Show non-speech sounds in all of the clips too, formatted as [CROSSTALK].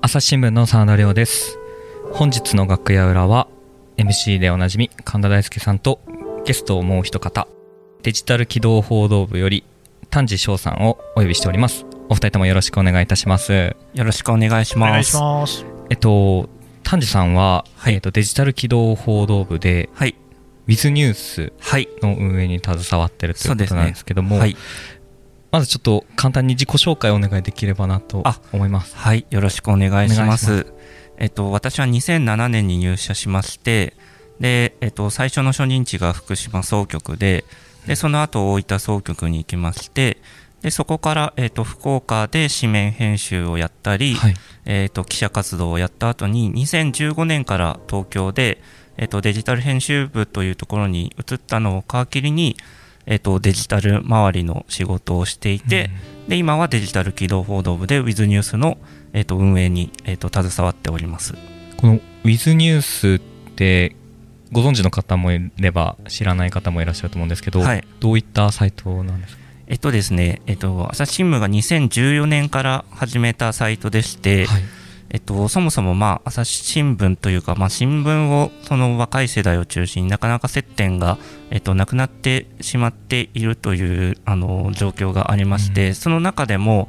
朝日新聞の沢田亮です本日の楽屋裏は MC でおなじみ神田大輔さんとゲストをもう一方デジタル機動報道部より丹治翔さんをお呼びしておりますお二人ともよろしくお願いいたしますよろしくお願いします。お願いします。えっと丹治さんは、はいえっと、デジタル機動報道部ではい。Wiz ニュースはい。の運営に携わってるということなんですけども、はい。まずちょっと簡単に自己紹介をお願いできればなとあ思いますはい。よろしくお願いします。お願いしえっと、私は2007年に入社しまして、で、えっと、最初の初任地が福島総局で、で、その後大分総局に行きまして、で、そこから、えっと、福岡で紙面編集をやったり、はいえっと、記者活動をやった後に、2015年から東京で、えっと、デジタル編集部というところに移ったのを皮切りに、えっと、デジタル周りの仕事をしていて、で今はデジタル機動報道部で Wiz ニュースの、えっと運営に、えっと携わっております。この Wiz ニュースってご存知の方もいれば知らない方もいらっしゃると思うんですけど、はい。どういったサイトなんですか？えっとですね、えっと、朝日新聞が2014年から始めたサイトでして、はいえっと、そもそも、まあ、朝日新聞というか、まあ、新聞をその若い世代を中心になかなか接点が、えっと、なくなってしまっているというあの状況がありまして、うん。その中でも、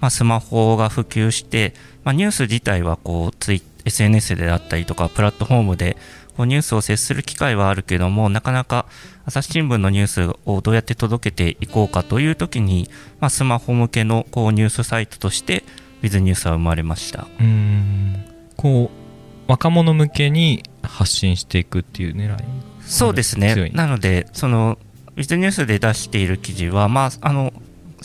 まあ、スマホが普及して、まあ、ニュース自体はこうツイ SNS であったりとかプラットフォームでこうニュースを接する機会はあるけどもなかなか朝日新聞のニュースをどうやって届けていこうかという時に、まあ、スマホ向けのこうニュースサイトとして Wiz ニュースは生まれました。うーんこう若者向けに発信していくっていう狙いそうですね。なので、その、ウィズニュースで出している記事は、まあ、あの、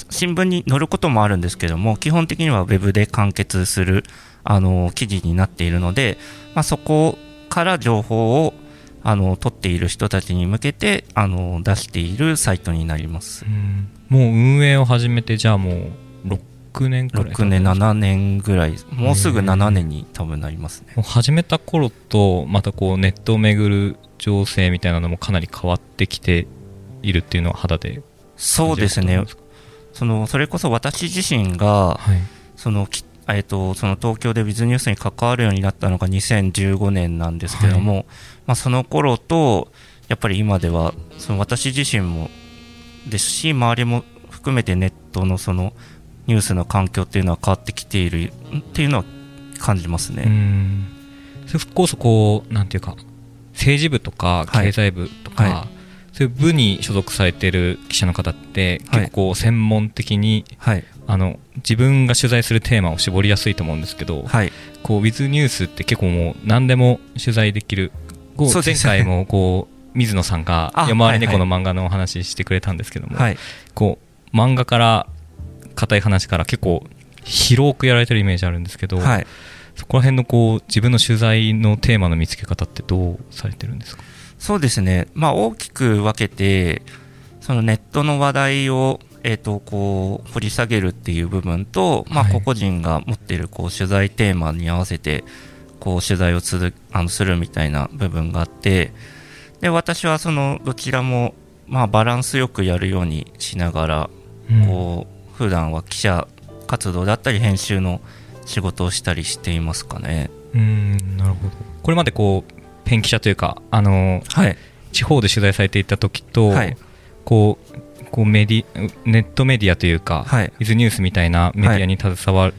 新聞に載ることもあるんですけども、基本的にはウェブで完結する、あの、記事になっているので、まあ、そこから情報を、あの、取っている人たちに向けて、あの、出しているサイトになりますう。んもう運営を始めてじゃあもう6年くらい6年、7年ぐらい、もうすぐへー7年に多分なりますね。始めた頃とまたこうネットをめぐる情勢みたいなのもかなり変わってきているっていうのは肌でそうですね。その、それこそ私自身が、はい。そのきえっとその東京でビズニュースに関わるようになったのが2015年なんですけども、まあ、その頃とやっぱり今ではその私自身もですし周りも含めてネットのそのニュースの環境っていうのは変わってきているっていうのは感じますうね。ん。それこそこうなんていうか政治部とかはい。経済部とか、はそういう部に所属されてる記者の方ってはい。結構専門的に、はい、あの自分が取材するテーマを絞りやすいと思うんですけど、はい、こう Wiz ニュースって結構もう何でも取材できる。こう前回もこう水野さんがあ夜回りはいはい。猫の漫画のお話ししてくれたんですけども、はい、こう漫画から硬い話から結構広くやられてるイメージあるんですけど、はい。そこら辺のこう自分の取材のテーマの見つけ方ってどうされてるんですか？そうですね、まあ、大きく分けて、そのネットの話題を、えー、とこう掘り下げるっていう部分と、まあ、はい。個々人が持っているこう取材テーマに合わせてこう取材を続あのするみたいな部分があって、で私はそのどちらも、まあ、バランスよくやるようにしながら、こう普段は記者活動だったり編集の仕事をしたりしていますかね。うんうんなるほど。これまでこうペン記者というかあのはい、地方で取材されていた時と、はい。こうこうメディネットメディアというか、はい。イズニュースみたいなメディアに携わる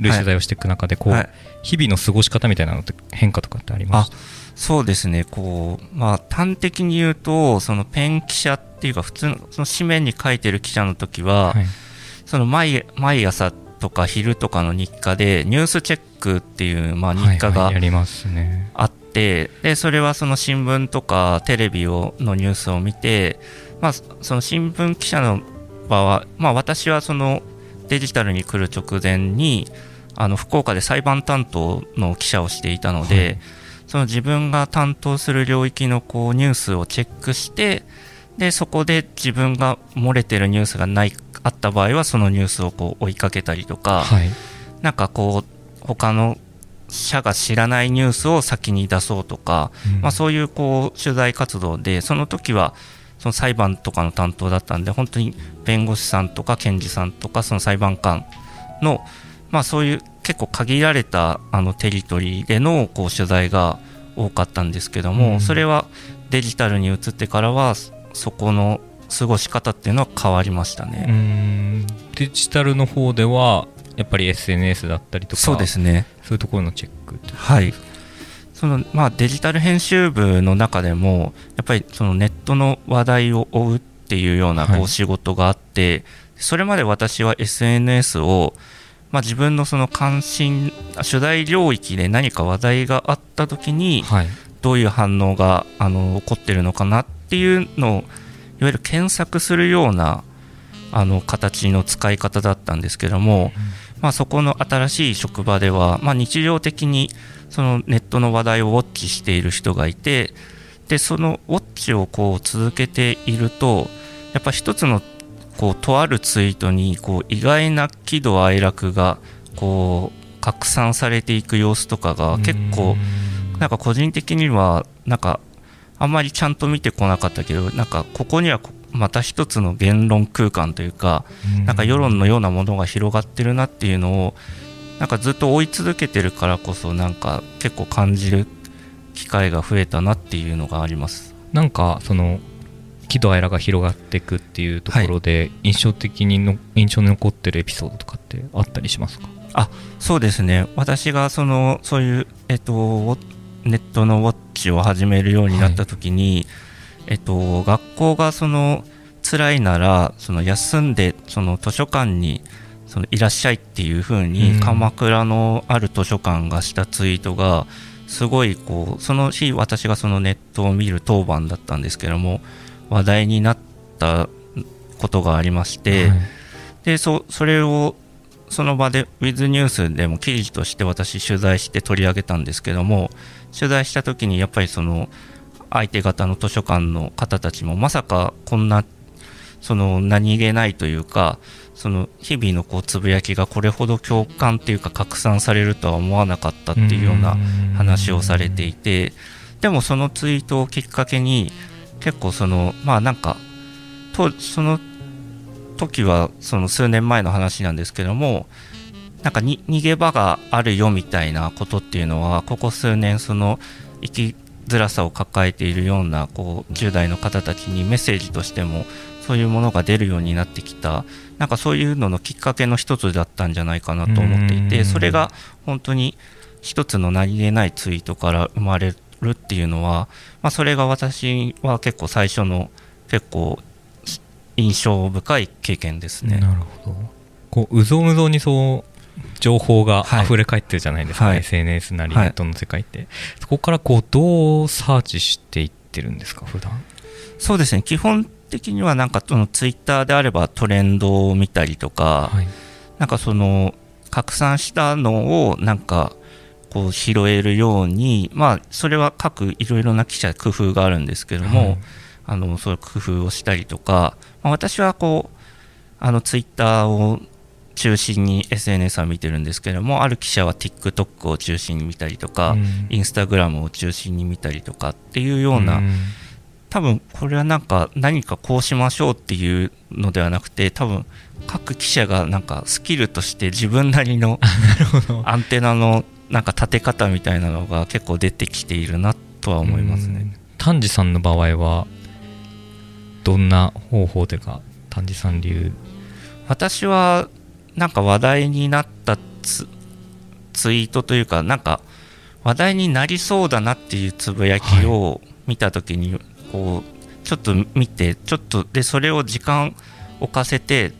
はい。取材をしていく中でこう、はい。日々の過ごし方みたいなのって変化とかってありまあすそうですね、こう、まあ、端的に言うと、そのペン記者っていうか、普通の、その紙面に書いてる記者の時は、はいその毎、毎朝とか昼とかの日課で、ニュースチェックっていう、まあ、日課はいはがいやりますね。あって、で、それはその新聞とかテレビを、のニュースを見て、まあ、その新聞記者の場は、まあ、私はそのデジタルに来る直前に、あの福岡で裁判担当の記者をしていたので、はい。その自分が担当する領域のこうニュースをチェックしてでそこで自分が漏れてるニュースがないあった場合はそのニュースをこう追いかけたりとか、はい。なんかこう他の社が知らないニュースを先に出そうとか、うん。まあ、そういうこう取材活動でその時はその裁判とかの担当だったんで本当に弁護士さんとか検事さんとかその裁判官の、まあ、そういう結構限られたあのテリトリーでのこう取材が多かったんですけども、うん。それはデジタルに移ってからはそこの過ごし方っていうのは変わりましたね、ん。デジタルの方ではやっぱり SNS だったりとかそうですね。そういうところのチェックはい。そのまあデジタル編集部の中でもやっぱりそのネットの話題を追うっていうようなはい。こう仕事があって、それまで私は SNS をまあ自分のその関心取材領域で何か話題があった時にはい。どういう反応があの起こってるのかなっていうのをいわゆる検索するようなあの形の使い方だったんですけども、まあ、そこの新しい職場では、まあ、日常的にそのネットの話題をウォッチしている人がいてでそのウォッチをこう続けているとやっぱ一つのこうとあるツイートにこう意外な喜怒哀楽がこう拡散されていく様子とかが結構なんか個人的にはなんかあんまりちゃんと見てこなかったけどなんかここにはこまた一つの言論空間というかなんか世論のようなものが広がってるなっていうのをなんかずっと追い続けてるからこそなんか結構感じる機会が増えたなっていうのがあります。なんかその喜怒哀楽が広がっていくっていうところで印象的にの印象に残ってるエピソードとかってあったりしますか？そうですね。私がそのそういう、えっと、ネットのウォッチを始めるようになった時に、えっと、学校がその辛いならその休んでその図書館にそのいらっしゃいっていう風うん。に鎌倉のある図書館がしたツイートがすごいこうその日私がそのネットを見る当番だったんですけども話題になったことがありまして、はい。でそそれをその場で Wiz ニュースでも記事として私取材して取り上げたんですけども取材した時にやっぱりその相手方の図書館の方たちもまさかこんなその何気ないというかその日々のこうつぶやきがこれほど共感っていうか拡散されるとは思わなかったっていうような話をされていてでもそのツイートをきっかけに結構そのまあなんかとその時はその数年前の話なんですけどもなんかに逃げ場があるよみたいなことっていうのはここ数年その生きづらさを抱えているようなこう10代の方たちにメッセージとしてもそういうものが出るようになってきた。なんかそういうののきっかけの一つだったんじゃないかなと思っていうてん。それが本当に一つの何気ないツイートから生まれるっていうのは、まあ、それが私は結構最初の結構印象深い経験ですね。なるほど。こううぞうむぞうにそう情報がはい。溢れ返ってるじゃないですか、はい。SNS なりはい。ネットの世界って、そこからこうどうサーチしていってるんですか普段？そうですね。基本的にはなんかそのツイッターであればトレンドを見たりとか、はい。なんかその拡散したのをなんかこう拾えるようにまあそれは各いろいろな記者工夫があるんですけども、はいあのそういう工夫をしたりとか、まあ、私はこうあのツイッターを中心に SNS は見てるんですけどもある記者は TikTok を中心に見たりとか、うん。インスタグラムを中心に見たりとかっていうような、ん。多分これはなんか何かこうしましょうっていうのではなくて多分各記者がなんかスキルとして自分なりの [LAUGHS] アンテナのなんか立て方みたいなのが結構出てきているなとは思いますね。丹治さんの場合はどんな方法というか丹治さん流。私はなんか話題になったツツイートというかなんか話題になりそうだなっていうつぶやきを見た時にこうちょっと見てちょっとでそれを時間置かせて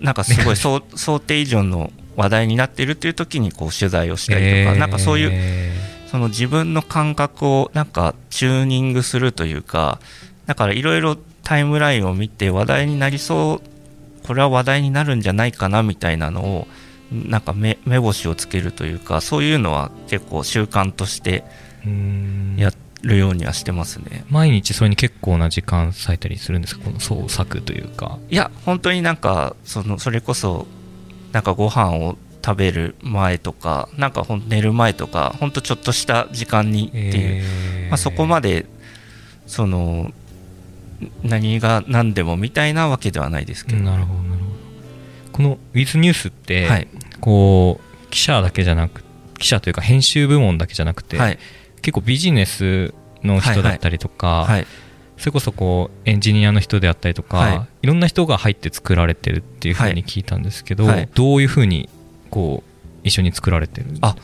なんかすごい想 [LAUGHS] 想定以上の話題になっているっていう時にこう取材をしたりとか、なんかそういうえその自分の感覚をなんかチューニングするというかだからいろいろタイムラインを見て話題になりそう。これは話題になるんじゃないかなみたいなのをなんか目目星をつけるというかそういうのは結構習慣としてやるようにはしてますね。毎日それに結構な時間割いたりするんですか？この創作というか。いや本当になんかそのそれこそなんかご飯を食べる前とかなんかほん寝る前とか本当ちょっとした時間にっていう。えー。まあ、そこまでその何が何でもみたいなわけではないですけど、なるほどなるほど。この「With ニュースって、はい。こう記者だけじゃなく記者というか編集部門だけじゃなくて、はい。結構ビジネスの人だったりとか、はいそれこそこうエンジニアの人であったりとか、、はい。ろんな人が入って作られてるっていうふうに聞いたんですけど、はい。どういうふうにこう一緒に作られてるあ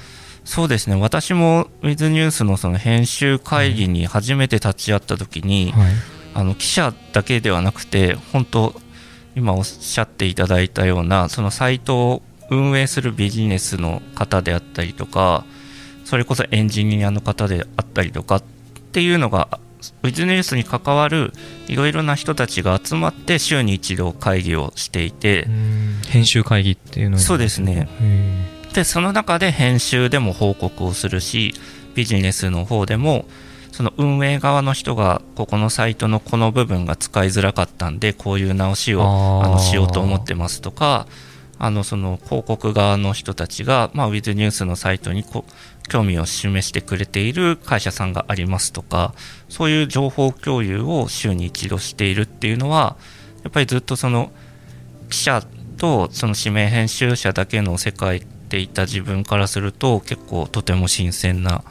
そうですね。私も With ニュースのその編集会議に初めて立ち会った時に、はいあの記者だけではなくて本当今おっしゃっていただいたようなそのサイトを運営するビジネスの方であったりとかそれこそエンジニアの方であったりとかっていうのがビジネスに関わるいろいろな人たちが集まって週に一度会議をしていて編集会議っていうのにそうですね。へでその中で編集でも報告をするしビジネスの方でもその運営側の人がここのサイトのこの部分が使いづらかったんでこういう直しをあのしようと思ってますとかあのその広告側の人たちが、まあ、With ニュースのサイトにこ興味を示してくれている会社さんがありますとかそういう情報共有を週に一度しているっていうのはやっぱりずっとその記者とその指名編集者だけの世界でいた自分からすると結構とても新鮮な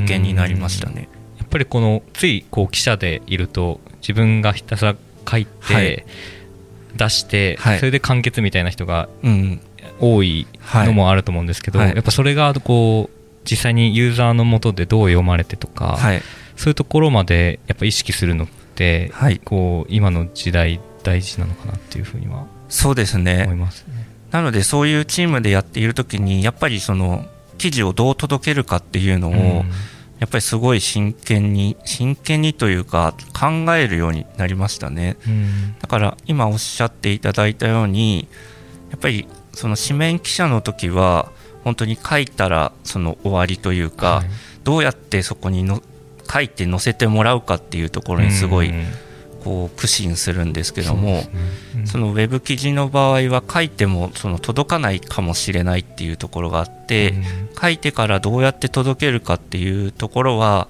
経験になりましたね。やっぱりこのついこう記者でいると自分がひたすら書いて、はい。出して、はい。それで完結みたいな人がうん、多いのもあると思うんですけど、はい。やっぱそれがこう実際にユーザーのもとでどう読まれてとか、はい、そういうところまでやっぱ意識するのって、はい、こう今の時代大事なのかなっていうふうにはそうですね。思いますね。なのでそういうチームでやっている時にやっぱりその記事をどう届けるかっていうのを、うん。やっぱりすごい真剣に真剣にというか考えるようになりましたね。うん。だから今おっしゃっていただいたようにやっぱりその紙面記者の時は本当に書いたらその終わりというか、はい。どうやってそこにの書いて載せてもらうかっていうところにすごいうんこう苦心するんですけども、ね。うん。そのウェブ記事の場合は書いてもその届かないかもしれないっていうところがあって、うん。書いてからどうやって届けるかっていうところは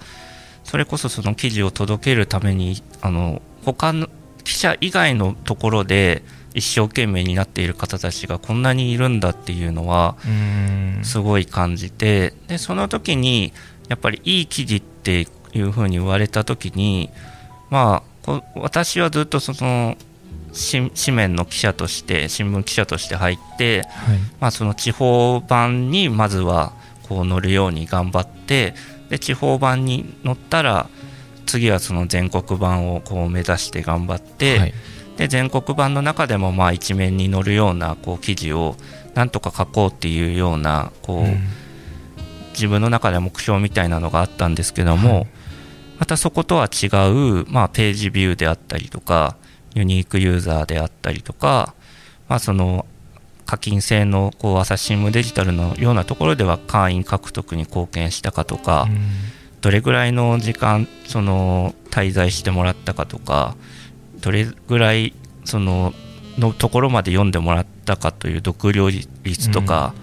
それこそその記事を届けるためにあの他の記者以外のところで一生懸命になっている方たちがこんなにいるんだっていうのはうん。すごい感じてでその時にやっぱりいい記事っていうふうに言われた時にまあこ私はずっとその紙紙面の記者として新聞記者として入って、はい。まあ、その地方版にまずはこう乗るように頑張ってで地方版に乗ったら次はその全国版をこう目指して頑張って、はい。で全国版の中でもまあ一面に載るようなこう記事をなんとか書こうっていうようなこう、うん。自分の中で目標みたいなのがあったんですけども、はいまたそことは違う、まあ、ページビューであったりとかユニークユーザーであったりとか、まあ、その課金制のこう朝日新聞デジタルのようなところでは会員獲得に貢献したかとか、うん。どれぐらいの時間その滞在してもらったかとかどれぐらいそののところまで読んでもらったかという読量率とか、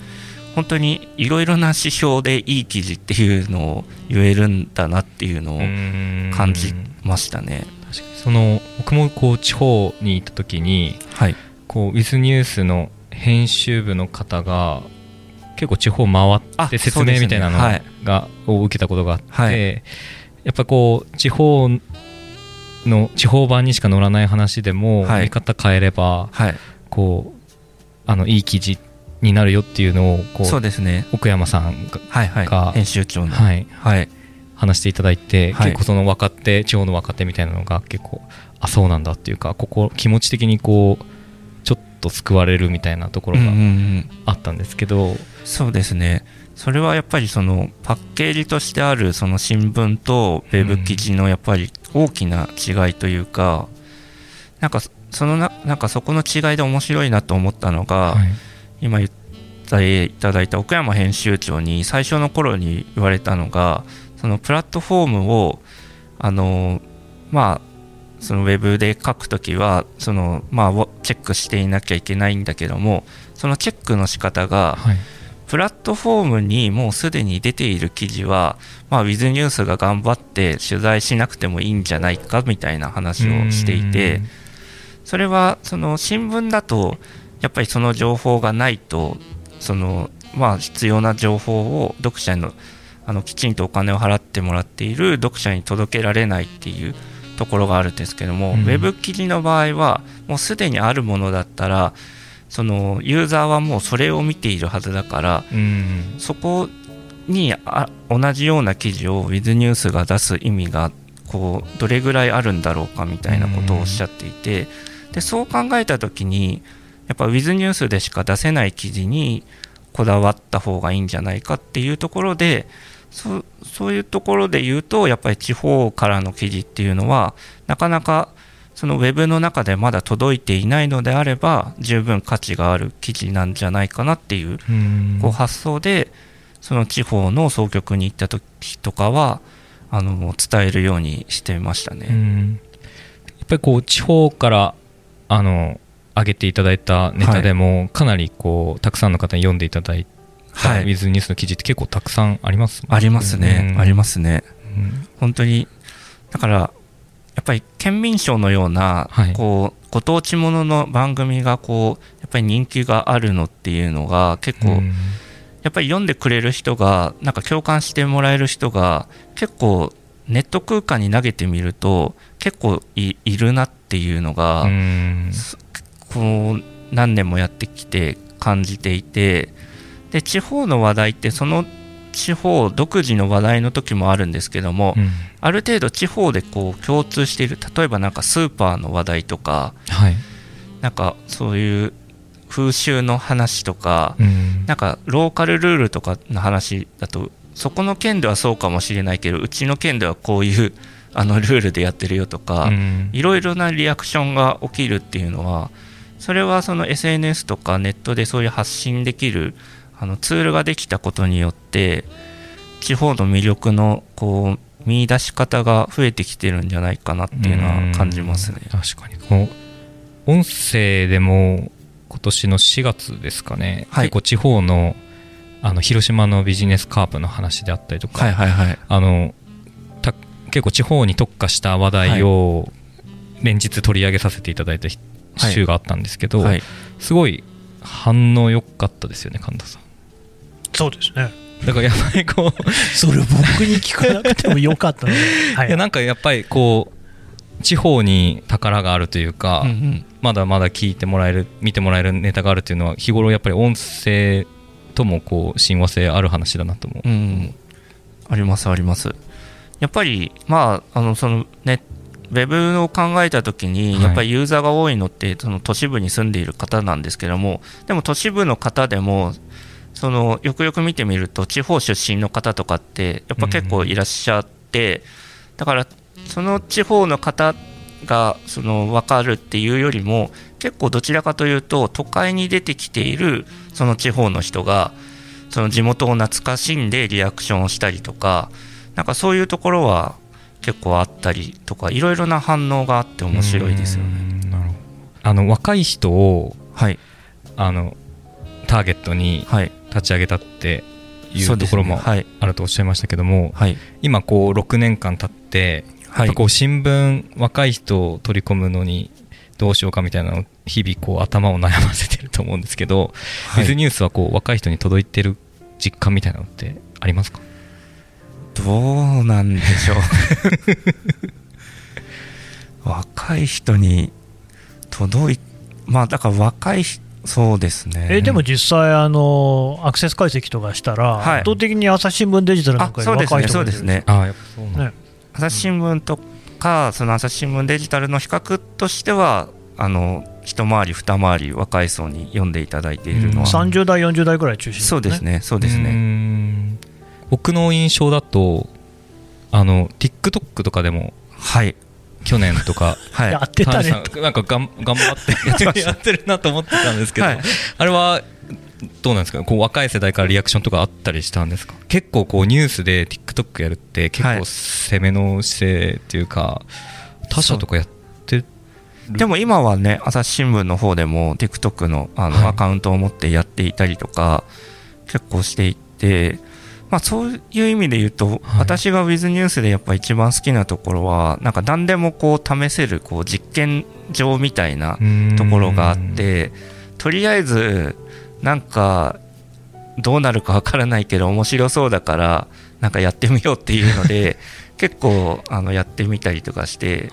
本当にいろいろな指標でいい記事っていうのを言えるんだなっていうのをうん。感じましたね。その僕もこう地方に行った時にはい、こうウィズニュースの編集部の方が結構地方回っあて説明みたいなのはいが、を受けたことがあって、はい。やっぱこう地方の地方版にしか載らない話でも、はい。見方変えればはい、こうあのいい記事になるよっていうのをこうそうですね。奥山さんが、はいはい。が編集長の、はい、はい、話していただいて、はい。結構その若手地方の若手みたいなのが結構あそうなんだっていうかここ気持ち的にこうちょっと救われるみたいなところがうんうんうん。あったんですけど、そうですね。それはやっぱりそのパッケージとしてあるその新聞とウェブ記事のやっぱり大きな違いというか、なんかそのななんかそこの違いで面白いなと思ったのが、はい今言っていただいた奥山編集長に最初の頃に言われたのがそのプラットフォームをあのまあそのウェブで書くときはそのまあをチェックしていなきゃいけないんだけどもそのチェックの仕方がはい。プラットフォームにもうすでに出ている記事は、まあ、ウィズニュースが頑張って取材しなくてもいいんじゃないかみたいな話をしていてそれはその新聞だとやっぱりその情報がないとそのまあ、必要な情報を読者のあのきちんとお金を払ってもらっている読者に届けられないっていうところがあるんですけども、うん、ウェブ記事の場合はもうすでにあるものだったらそのユーザーはもうそれを見ているはずだから、うん、そこにあ同じような記事を With ニュースが出す意味がこうどれぐらいあるんだろうかみたいなことをおっしゃっていて、うん、でそう考えた時にやっぱ With ニュースでしか出せない記事にこだわった方がいいんじゃないかっていうところでそそういうところで言うとやっぱり地方からの記事っていうのはなかなかそのウェブの中でまだ届いていないのであれば十分価値がある記事なんじゃないかなっていうこう発想でその地方の総局に行った時とかはあの伝えるようにしてましたね。やっぱりこう地方からあの上げていただいたネタでも、かなりこうたくさんの方に読んでいただいはい、ウィズニュースの記事って結構たくさんあります、ありますね、ありますね、うん、本当にだからやっぱり県民賞のような、はい、こうご当地ものの番組がこうやっぱり人気があるのっていうのが結構、やっぱり読んでくれる人がなんか共感してもらえる人が結構ネット空間に投げてみると結構いるなっていうのがこう何年もやってきて感じていてで地方の話題ってその地方独自の話題の時もあるんですけども、うん、ある程度地方でこう共通している例えばなんかスーパーの話題とか、はい、なんかそういう風習の話とか、うん、なんかローカルルールとかの話だとそこの県ではそうかもしれないけどうちの県ではこういうあのルールでやってるよとか、いろいろなリアクションが起きるっていうのはそれはその SNS とかネットでそういう発信できるあのツールができたことによって地方の魅力のこう見出し方が増えてきてるんじゃないかなっていうのは感じますね。確かに。こう音声でも今年の4月ですかね、はい、結構地方のあの広島のビジネスカープの話であったりとか、はいはいはい、あの結構地方に特化した話題を連日取り上げさせていただいた週があったんですけど、はい。はい、すごい反応良かったですよね神田さん。そうですね。だからやっぱりこうそれ僕に聞かなくてもよかったね、[LAUGHS] はい、いやなんかやっぱりこう地方に宝があるというか、うんうん、まだまだ聞いてもらえる見てもらえるネタがあるというのは日頃やっぱり音声ともこう親和性ある話だなと思う、うん、ありますあります。やっぱりまああのそのねウェブを考えたときに、やっぱりユーザーが多いのって、その都市部に住んでいる方なんですけども、でも都市部の方でも、そのよくよく見てみると地方出身の方とかってやっぱ結構いらっしゃって、だからその地方の方がその分かるっていうよりも結構どちらかというと都会に出てきているその地方の人がその地元を懐かしんでリアクションをしたりとかなんかそういうところは結構あったりとかいろいろな反応があって面白いですよね。あの若い人を、はい、あのターゲットに立ち上げたっていうところもあるとおっしゃいましたけども、はい、今こう6年間経ってやっぱこう新聞若い人を取り込むのにどうしようかみたいなのを日々こう頭を悩ませてると思うんですけど、はい、ズニュースはこう若い人に届いてる実感みたいなのってありますか？どうなんでしょう [LAUGHS] 若い人に届いまあだから若い人そうですね。えでも実際あの、アクセス解析とかしたら、はい、圧倒的に朝日新聞デジタルなんか若い人がいるそうですね、朝日新聞とか、その朝日新聞デジタルの比較としては、あの一回り、二回り若い層に読んでいただいているのは、30代、40代ぐらい中心、ね、そうですね、そうですね。僕の印象だと、あの TikTok とかでも、はい、去年とか、[LAUGHS] はい、やってたね。なんかがん頑張って [LAUGHS] やってるなと思ってたんですけど、はい、あれはどうなんですかこう若い世代からリアクションとかあったりしたんですか？結構こうニュースで TikTok やるって結構攻めの姿勢っていうか、はい、他社とかやってる？でも今はね朝日新聞の方でも TikTok のあのアカウントを持ってやっていたりとか、結構していてまあ、そういう意味で言うと、はい、私が With ニュースでやっぱ一番好きなところはなんか何でもこう試せるこう実験場みたいなところがあってとりあえずなんかどうなるかわからないけど面白そうだからなんかやってみようっていうので [LAUGHS] 結構あのやってみたりとかして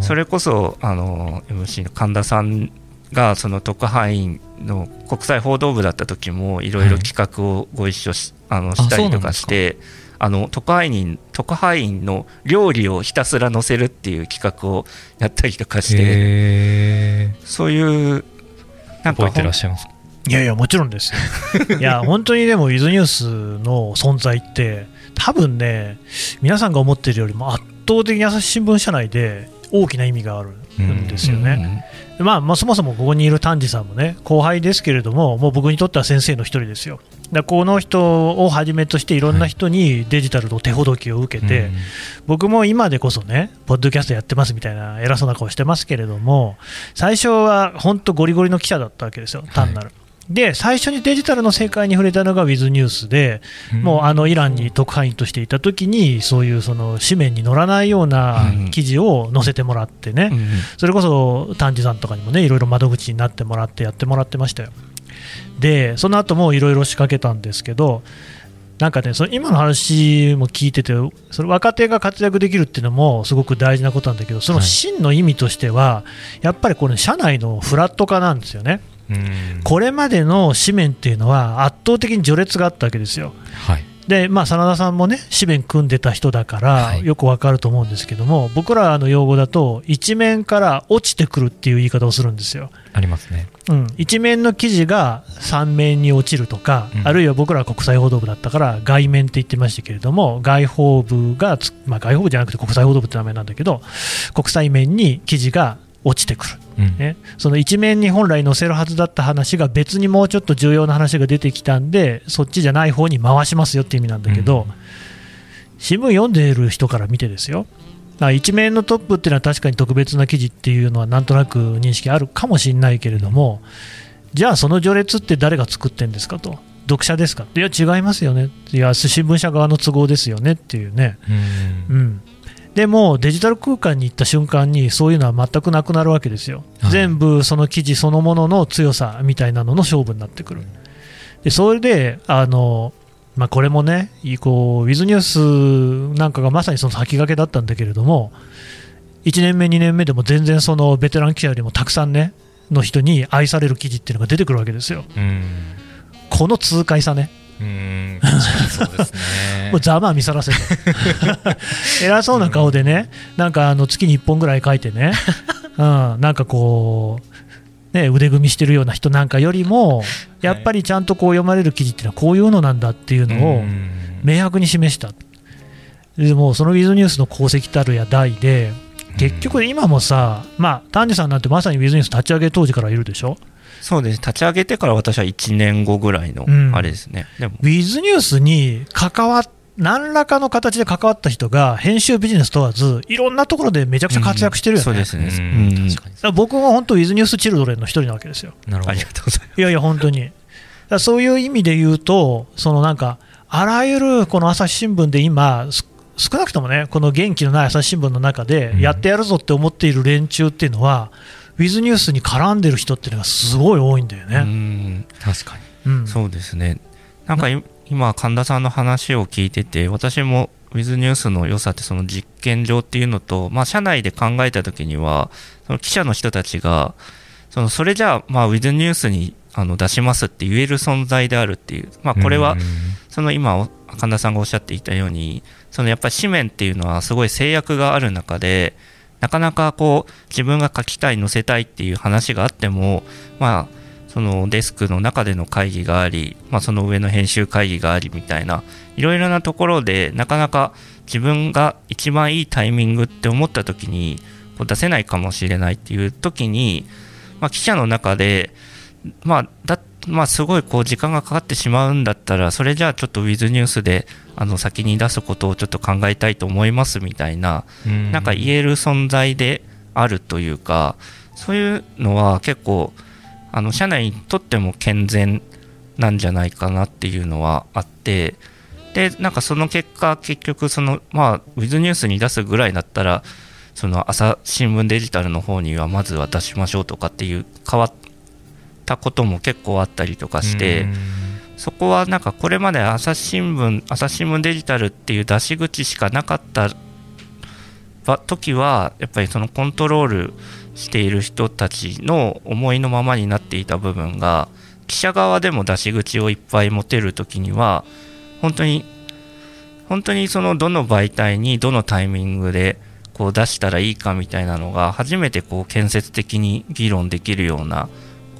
それこそあの MC の神田さんがその特派員の国際報道部だった時もいろいろ企画をご一緒し,、あのしたりとかして。あの特派員特派員の料理をひたすら載せるっていう企画をやったりとかしてそういうなんか覚えてらっしゃいます？いやいやもちろんですよ [LAUGHS] いや本当にでもウィズニュースの存在って多分ね皆さんが思っているよりも圧倒的に朝日新聞社内で大きな意味があるんですよね。まあ、まあ、そもそもここにいる丹治さんもね後輩ですけれどももう僕にとっては先生の一人ですよ。だこの人をはじめとしていろんな人にデジタルの手ほどきを受けて、はい、僕も今でこそねポッドキャストやってますみたいな偉そうな顔してますけれども最初は本当ゴリゴリの記者だったわけですよ単なる。はいで最初にデジタルの世界に触れたのがウィズニュースで、もうあのイランに特派員としていたときに、そういうその紙面に載らないような記事を載せてもらってね、それこそ丹治さんとかにもね、いろいろ窓口になってもらってやってもらってましたよ。で、その後もいろいろ仕掛けたんですけど、なんかね、その今の話も聞いてて、その若手が活躍できるっていうのもすごく大事なことなんだけど、その真の意味としては、やっぱりこれ、社内のフラット化なんですよね。これまでの紙面っていうのは圧倒的に序列があったわけですよ。はいでまあ、真田さんもね紙面組んでた人だから、よくわかると思うんですけども、僕らの用語だと一面から落ちてくるっていう言い方をするんですよ。ありますね、うん、一面の記事が三面に落ちるとか、うん、あるいは僕らは国際報道部だったから外面って言ってましたけれども外報部が、まあ、外報部じゃなくて国際報道部って名前なんだけど国際面に記事が落ちてくる、うん、ね、その一面に本来載せるはずだった話が別にもうちょっと重要な話が出てきたんでそっちじゃない方に回しますよって意味なんだけど、うん、新聞読んでいる人から見てですよ。一面のトップっていうのは確かに特別な記事っていうのはなんとなく認識あるかもしれないけれどもじゃあその序列って誰が作ってんですかと。読者ですか。いや違いますよね。いや新聞社側の都合ですよねっていうね、うん、うんでもデジタル空間に行った瞬間にそういうのは全くなくなるわけですよ、はい、全部その記事そのものの強さみたいなのの勝負になってくる。でそれであのまあ、これもねこう、ウィズニュースなんかがまさにその先駆けだったんだけれども、1年目、2年目でも全然そのベテラン記者よりもたくさんねの人に愛される記事っていうのが出てくるわけですよ。この痛快さね。うんそうですね。もうざまあ見さらせて [LAUGHS] 偉そうな顔でね、なんかあの月に1本ぐらい書いてね、[LAUGHS] うん、なんかこう、ね、腕組みしてるような人なんかよりも、やっぱりちゃんとこう読まれる記事っていうのはこういうのなんだっていうのを明白に示した。でもそのウィズニュースの功績たるや大で、結局今もさ、まあ、丹治さんなんてまさにウィズニュース立ち上げ当時からいるでしょ？そうです。立ち上げてから私は1年後ぐらいのあれですね、うん、でも。ウィズニュースに関わ何らかの形で関わった人が編集ビジネス問わずいろんなところでめちゃくちゃ活躍してるよね、そうですね、うん、僕も本当ウィズニュースチルドレンの一人なわけですよ。なるほど。ありがとうございますいやいや本当に。そういう意味で言うとそのなんかあらゆるこの朝日新聞で今少なくともねこの元気のない朝日新聞の中でやってやるぞって思っている連中っていうのは、うんウィズニュースに絡んでる人っていうのがすごい多いんだよね。確かに、うん、そうですね。なんか今神田さんの話を聞いてて私もウィズニュースの良さってその実験上っていうのと、まあ、社内で考えた時にはその記者の人たちがそのそれじゃあ、まあ、ウィズニュースにあの出しますって言える存在であるっていう、まあ、これはその今神田さんがおっしゃっていたようにそのやっぱり紙面っていうのはすごい制約がある中でなかなかこう自分が書きたい載せたいっていう話があってもまあそのデスクの中での会議があり、まあ、その上の編集会議がありみたいないろいろなところでなかなか自分が一番いいタイミングって思った時にこう出せないかもしれないっていう時に、まあ、記者の中で、まあ、だまあ、すごいこう時間がかかってしまうんだったらそれじゃあちょっとウィズニュースであの先に出すことをちょっと考えたいと思いますみたいな、なんか言える存在であるというかそういうのは結構あの社内にとっても健全なんじゃないかなっていうのはあってでなんかその結果結局そのまあウィズニュースに出すぐらいだったらその朝新聞デジタルの方にはまず渡しましょうとかっていう変わったことも結構あったりとかしてそこはなんかこれまで朝日新聞朝日新聞デジタルっていう出し口しかなかった時はやっぱりそのコントロールしている人たちの思いのままになっていた部分が記者側でも出し口をいっぱい持てる時には本当に本当にそのどの媒体にどのタイミングでこう出したらいいかみたいなのが初めてこう建設的に議論できるような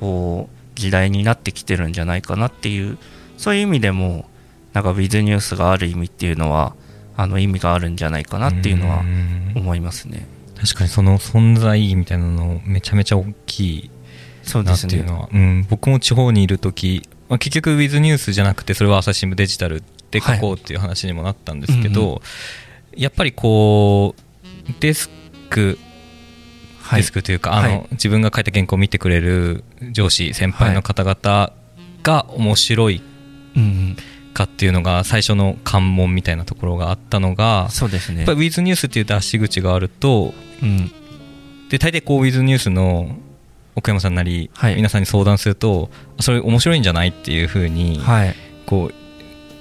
こう時代になってきてるんじゃないかなっていうそういう意味でもなんか Wiz ニュースがある意味っていうのはあの意味があるんじゃないかなっていうのは思いますね。確かにその存在意義みたいなのめちゃめちゃ大きいなっていうのは、ね、うん、僕も地方にいる時、まあ、結局 Wiz ニュースじゃなくてそれは朝日新聞デジタルで書こうっていう話にもなったんですけど、はいうんうん、やっぱりこうデスクデスクというか、あの、自分が書いた原稿を見てくれる上司先輩の方々が面白いかっていうのが最初の関門みたいなところがあったのがそうですね。やっぱり Wiz ニュースっていう出し口があると、うん、で大抵こう Wiz ニュースの奥山さんなり、はい、皆さんに相談するとそれ面白いんじゃないっていうふうに、はい、こう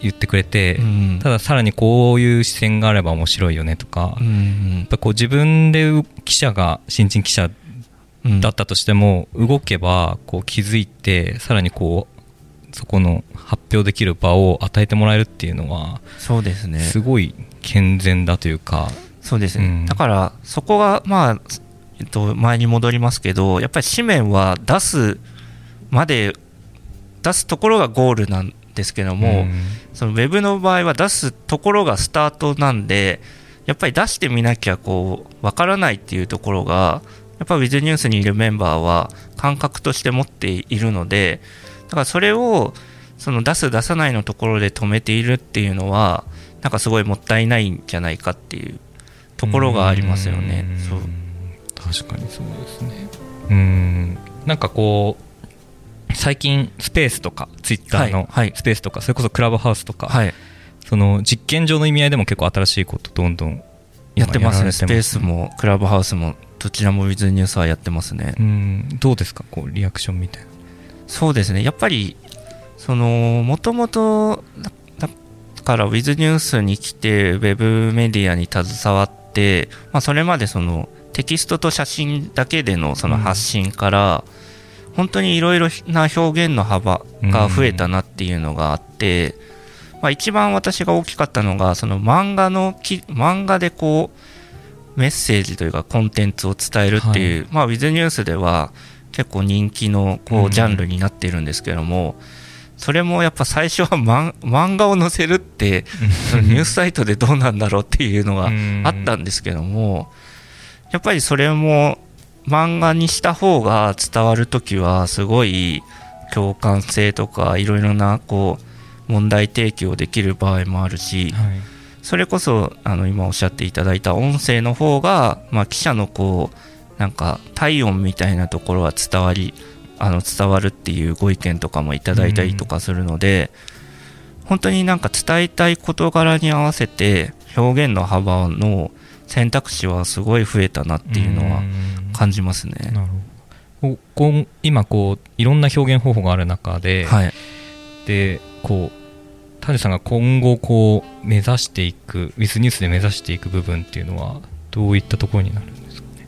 言ってくれて、うん、たださらにこういう視線があれば面白いよねとか、うん、やっぱこう自分で記者が新人記者だったとしても、動けばこう気づいてさらにこうそこの発表できる場を与えてもらえるっていうのはそうですね。すごい健全だというか。そうですね、うん、だからそこがまあ、えっと、前に戻りますけどやっぱり紙面は出すまで出すところがゴールなんですけども、うん、そのウェブの場合は出すところがスタートなんでやっぱり出してみなきゃこう分からないっていうところがやっぱ Wiz ニュースにいるメンバーは感覚として持っているのでだからそれをその出す出さないのところで止めているっていうのはなんかすごいもったいないんじゃないかっていうところがありますよね。そう。確かにそうですね。うん。なんかこう最近スペースとかツイッターのスペースとか、それこそクラブハウスとか、はい、その実験上の意味合いでも結構新しいことどんどんやってますね。スペースもクラブハウスもどちらもウィズニュースはやってますね。うんどうですか？こうリアクションみたいな。そうですね。やっぱりそのもともとだからウィズニュースに来てウェブメディアに携わって、まあ、それまでそのテキストと写真だけでのその発信から、うん、本当にいろいろな表現の幅が増えたなっていうのがあって、うん、まあ、一番私が大きかったのがその漫画の漫画でこうメッセージというかコンテンツを伝えるっていう、はい、まあ、ウィズニュースでは結構人気のこうジャンルになっているんですけども、うんそれもやっぱ最初は漫画を載せるってニュースサイトでどうなんだろうっていうのがあったんですけどもやっぱりそれも漫画にした方が伝わる時はすごい共感性とかいろいろなこう問題提起をできる場合もあるし、はい、それこそあの今おっしゃっていただいた音声の方が、まあ、記者のこうなんか体温みたいなところは伝わりあの伝わるっていうご意見とかもいただいたりとかするので、うん、本当になんか伝えたい事柄に合わせて表現の幅の選択肢はすごい増えたなっていうのは感じますね。なるほど。今こういろんな表現方法がある中で、はい、でこう谷さんが今後こう目指していくウィズニュースで目指していく部分っていうのはどういったところになるんですかね？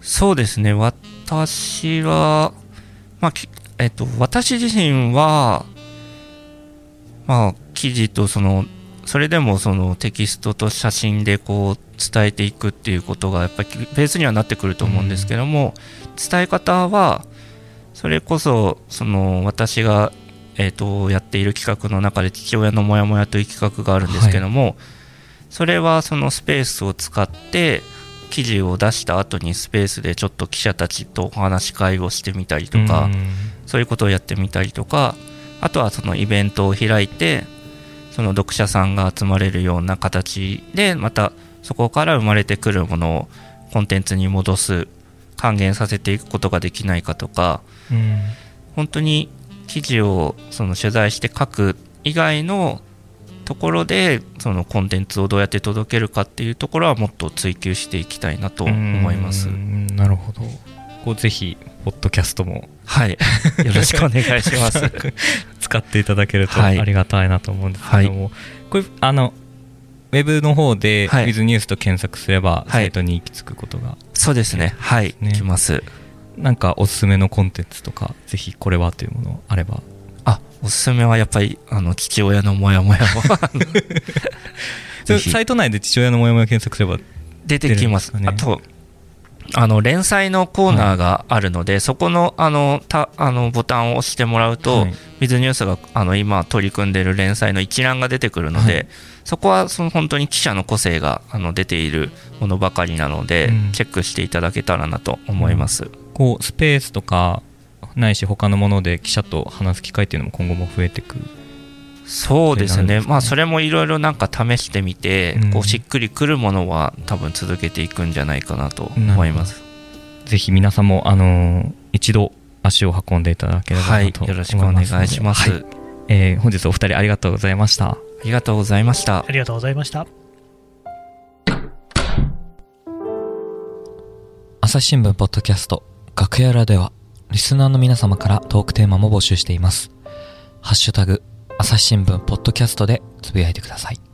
そうですね。私はまあえっと、私自身は、まあ、記事とそのそれでもそのテキストと写真でこう伝えていくっていうことがやっぱりベースにはなってくると思うんですけども、伝え方はそれこそその私が、えー、とやっている企画の中で父親のモヤモヤという企画があるんですけども、それはそのスペースを使って記事を出した後にスペースでちょっと記者たちとお話し会をしてみたりとか、そういうことをやってみたりとかあとはそのイベントを開いてその読者さんが集まれるような形でまたそこから生まれてくるものをコンテンツに戻す還元させていくことができないかとか、うん本当に記事をその取材して書く以外のところでそのコンテンツをどうやって届けるかっていうところはもっと追求していきたいなと思います。なるほどこうぜひポッドキャストもはい。[LAUGHS] よろしくお願いします。[LAUGHS] 使っていただけるとはいありがたいなと思うんですけども、これあのウェブの方で「はい With News」と検索すればはいサイトに行き着くことが、そうですね。はい。ね来ます。なんかおすすめのコンテンツとかぜひこれはというものあればあ、おすすめはやっぱり、あの、父親のモヤモヤも [LAUGHS] サイト内で父親のモヤモヤ検索すれば出てきます。出るんですかあと、あの、連載のコーナーがあるので、そこの、あの、た、あの、ボタンを押してもらうと、はい。ビズニュースが、あの、今取り組んでいる連載の一覧が出てくるので、はい。そこは、その本当に記者の個性が、あの、出ているものばかりなので、うん。チェックしていただけたらなと思います。こうスペースとかないし他のもので記者と話す機会っていうのも今後も増えてくるそうですね。まあ、それもいろいろなんか試してみて、うんこう、しっくりくるものは多分続けていくんじゃないかなと思います。ぜひ皆さんも、あのー一度足を運んでいただければはい。なと思いますよろしくお願いします。はいえー本日お二人ありがとうございましたありがとうございましたあ。りがとうございました。朝日新聞ポッドキャスト楽屋裏ではリスナーの皆様からトークテーマも募集していますハッシュタグ朝日新聞ポッドキャストでつぶやいてください。